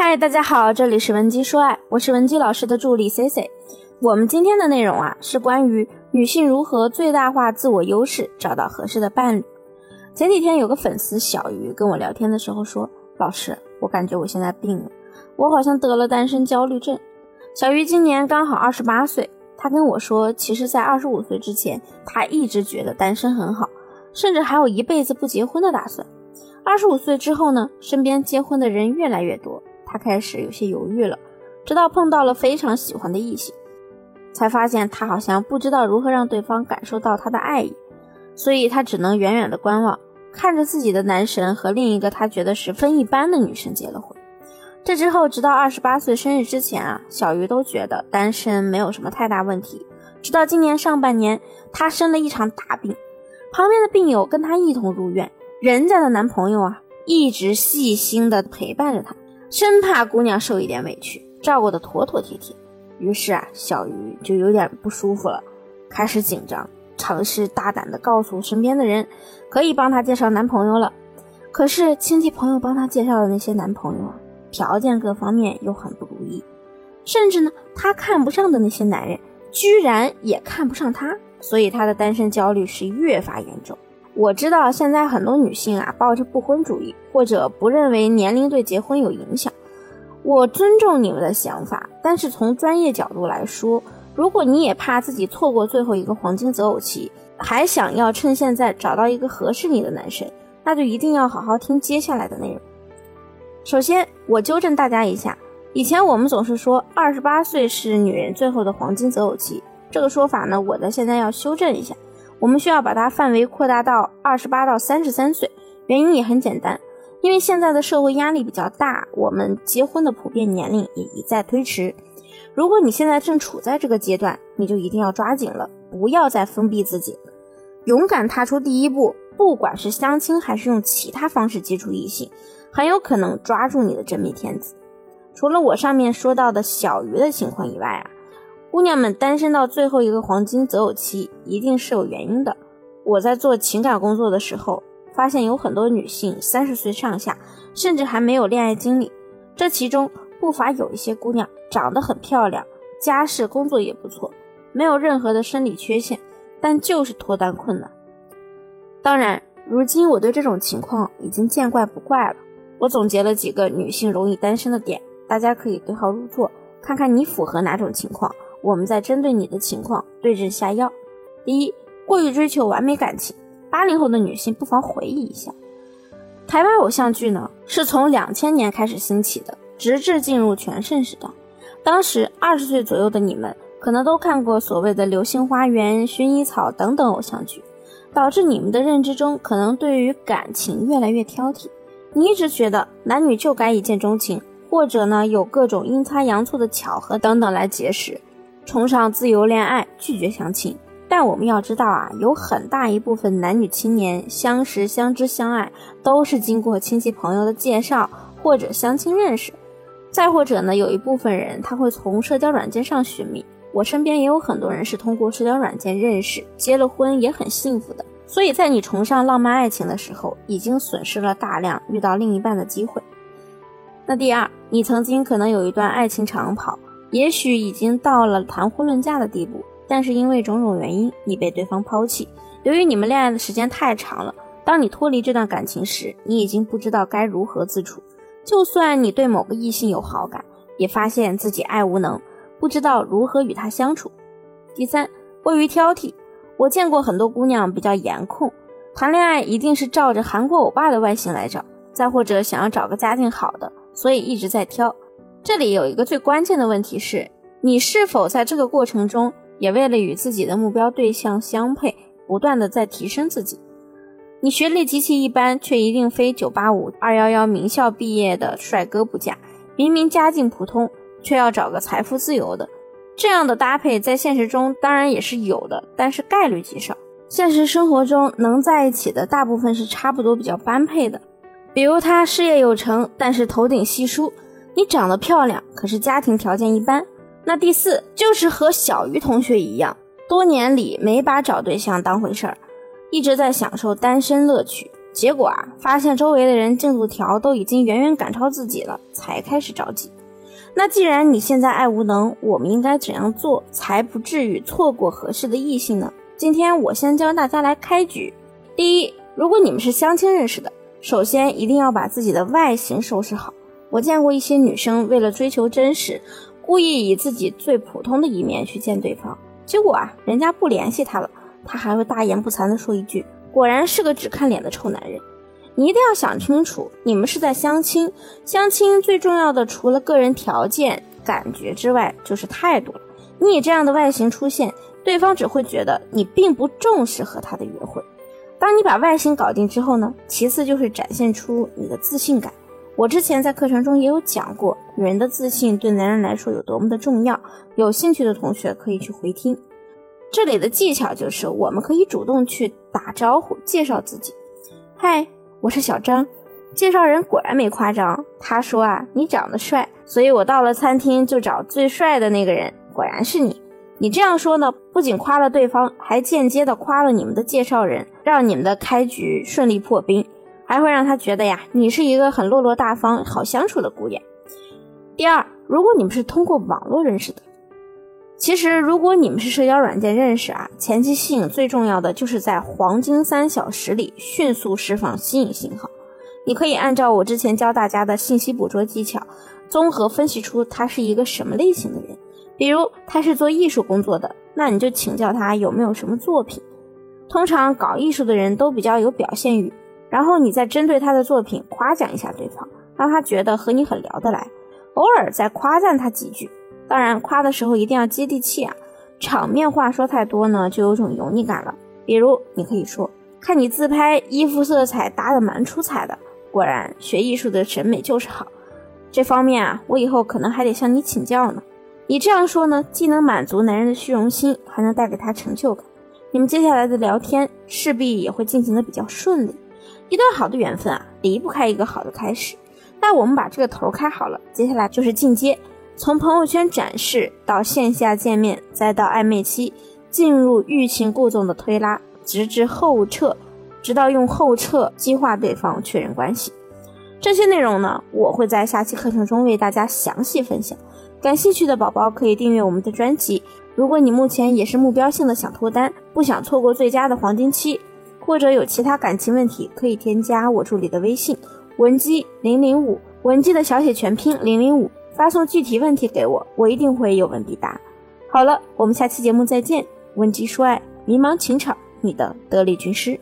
嗨，大家好，这里是文姬说爱，我是文姬老师的助理 C C。我们今天的内容啊，是关于女性如何最大化自我优势，找到合适的伴侣。前几天有个粉丝小鱼跟我聊天的时候说，老师，我感觉我现在病了，我好像得了单身焦虑症。小鱼今年刚好二十八岁，她跟我说，其实，在二十五岁之前，她一直觉得单身很好，甚至还有一辈子不结婚的打算。二十五岁之后呢，身边结婚的人越来越多。开始有些犹豫了，直到碰到了非常喜欢的异性，才发现他好像不知道如何让对方感受到他的爱意，所以他只能远远的观望，看着自己的男神和另一个他觉得十分一般的女生结了婚。这之后，直到二十八岁生日之前啊，小鱼都觉得单身没有什么太大问题。直到今年上半年，她生了一场大病，旁边的病友跟她一同入院，人家的男朋友啊，一直细心的陪伴着她。生怕姑娘受一点委屈，照顾得妥妥帖帖。于是啊，小鱼就有点不舒服了，开始紧张，尝试大胆地告诉身边的人，可以帮她介绍男朋友了。可是亲戚朋友帮她介绍的那些男朋友啊，条件各方面又很不如意，甚至呢，她看不上的那些男人，居然也看不上她，所以她的单身焦虑是越发严重。我知道现在很多女性啊，抱着不婚主义，或者不认为年龄对结婚有影响。我尊重你们的想法，但是从专业角度来说，如果你也怕自己错过最后一个黄金择偶期，还想要趁现在找到一个合适你的男生，那就一定要好好听接下来的内容。首先，我纠正大家一下，以前我们总是说二十八岁是女人最后的黄金择偶期，这个说法呢，我呢现在要修正一下。我们需要把它范围扩大到二十八到三十三岁，原因也很简单，因为现在的社会压力比较大，我们结婚的普遍年龄也一再推迟。如果你现在正处在这个阶段，你就一定要抓紧了，不要再封闭自己，勇敢踏出第一步。不管是相亲还是用其他方式接触异性，很有可能抓住你的真命天子。除了我上面说到的小鱼的情况以外啊。姑娘们单身到最后一个黄金择偶期，一定是有原因的。我在做情感工作的时候，发现有很多女性三十岁上下，甚至还没有恋爱经历。这其中不乏有一些姑娘长得很漂亮，家世工作也不错，没有任何的生理缺陷，但就是脱单困难。当然，如今我对这种情况已经见怪不怪了。我总结了几个女性容易单身的点，大家可以对号入座，看看你符合哪种情况。我们在针对你的情况对症下药。第一，过于追求完美感情。八零后的女性不妨回忆一下，台湾偶像剧呢是从两千年开始兴起的，直至进入全盛时代。当时二十岁左右的你们可能都看过所谓的《流星花园》《薰衣草》等等偶像剧，导致你们的认知中可能对于感情越来越挑剔。你一直觉得男女就该一见钟情，或者呢有各种阴差阳错的巧合等等来结识。崇尚自由恋爱，拒绝相亲。但我们要知道啊，有很大一部分男女青年相识、相知、相爱，都是经过亲戚朋友的介绍或者相亲认识。再或者呢，有一部分人他会从社交软件上寻觅。我身边也有很多人是通过社交软件认识，结了婚也很幸福的。所以在你崇尚浪漫爱情的时候，已经损失了大量遇到另一半的机会。那第二，你曾经可能有一段爱情长跑。也许已经到了谈婚论嫁的地步，但是因为种种原因，你被对方抛弃。由于你们恋爱的时间太长了，当你脱离这段感情时，你已经不知道该如何自处。就算你对某个异性有好感，也发现自己爱无能，不知道如何与他相处。第三，过于挑剔。我见过很多姑娘比较颜控，谈恋爱一定是照着韩国欧巴的外形来找，再或者想要找个家境好的，所以一直在挑。这里有一个最关键的问题是，你是否在这个过程中也为了与自己的目标对象相配，不断的在提升自己？你学历极其一般，却一定非985、211名校毕业的帅哥不嫁；明明家境普通，却要找个财富自由的，这样的搭配在现实中当然也是有的，但是概率极少。现实生活中能在一起的大部分是差不多比较般配的，比如他事业有成，但是头顶稀疏。你长得漂亮，可是家庭条件一般。那第四就是和小鱼同学一样，多年里没把找对象当回事儿，一直在享受单身乐趣。结果啊，发现周围的人进度条都已经远远赶超自己了，才开始着急。那既然你现在爱无能，我们应该怎样做才不至于错过合适的异性呢？今天我先教大家来开局。第一，如果你们是相亲认识的，首先一定要把自己的外形收拾好。我见过一些女生为了追求真实，故意以自己最普通的一面去见对方，结果啊，人家不联系她了，她还会大言不惭地说一句：“果然是个只看脸的臭男人。”你一定要想清楚，你们是在相亲，相亲最重要的除了个人条件、感觉之外，就是态度了。你以这样的外形出现，对方只会觉得你并不重视和他的约会。当你把外形搞定之后呢，其次就是展现出你的自信感。我之前在课程中也有讲过，女人的自信对男人来说有多么的重要。有兴趣的同学可以去回听。这里的技巧就是，我们可以主动去打招呼，介绍自己。嗨。我是小张，介绍人果然没夸张。他说啊，你长得帅，所以我到了餐厅就找最帅的那个人。果然是你。你这样说呢，不仅夸了对方，还间接的夸了你们的介绍人，让你们的开局顺利破冰，还会让他觉得呀，你是一个很落落大方、好相处的姑娘。第二，如果你们是通过网络认识的。其实，如果你们是社交软件认识啊，前期吸引最重要的就是在黄金三小时里迅速释放吸引信号。你可以按照我之前教大家的信息捕捉技巧，综合分析出他是一个什么类型的人。比如他是做艺术工作的，那你就请教他有没有什么作品。通常搞艺术的人都比较有表现欲，然后你再针对他的作品夸奖一下对方，让他觉得和你很聊得来，偶尔再夸赞他几句。当然，夸的时候一定要接地气啊！场面话说太多呢，就有种油腻感了。比如，你可以说：“看你自拍，衣服色彩搭的蛮出彩的，果然学艺术的审美就是好。这方面啊，我以后可能还得向你请教呢。”你这样说呢，既能满足男人的虚荣心，还能带给他成就感。你们接下来的聊天势必也会进行的比较顺利。一段好的缘分啊，离不开一个好的开始。那我们把这个头开好了，接下来就是进阶。从朋友圈展示到线下见面，再到暧昧期，进入欲擒故纵的推拉，直至后撤，直到用后撤激化对方确认关系。这些内容呢，我会在下期课程中为大家详细分享。感兴趣的宝宝可以订阅我们的专辑。如果你目前也是目标性的想脱单，不想错过最佳的黄金期，或者有其他感情问题，可以添加我助理的微信文姬零零五，文姬的小写全拼零零五。发送具体问题给我，我一定会有问必答。好了，我们下期节目再见。文姬说爱，迷茫情场，你的得力军师。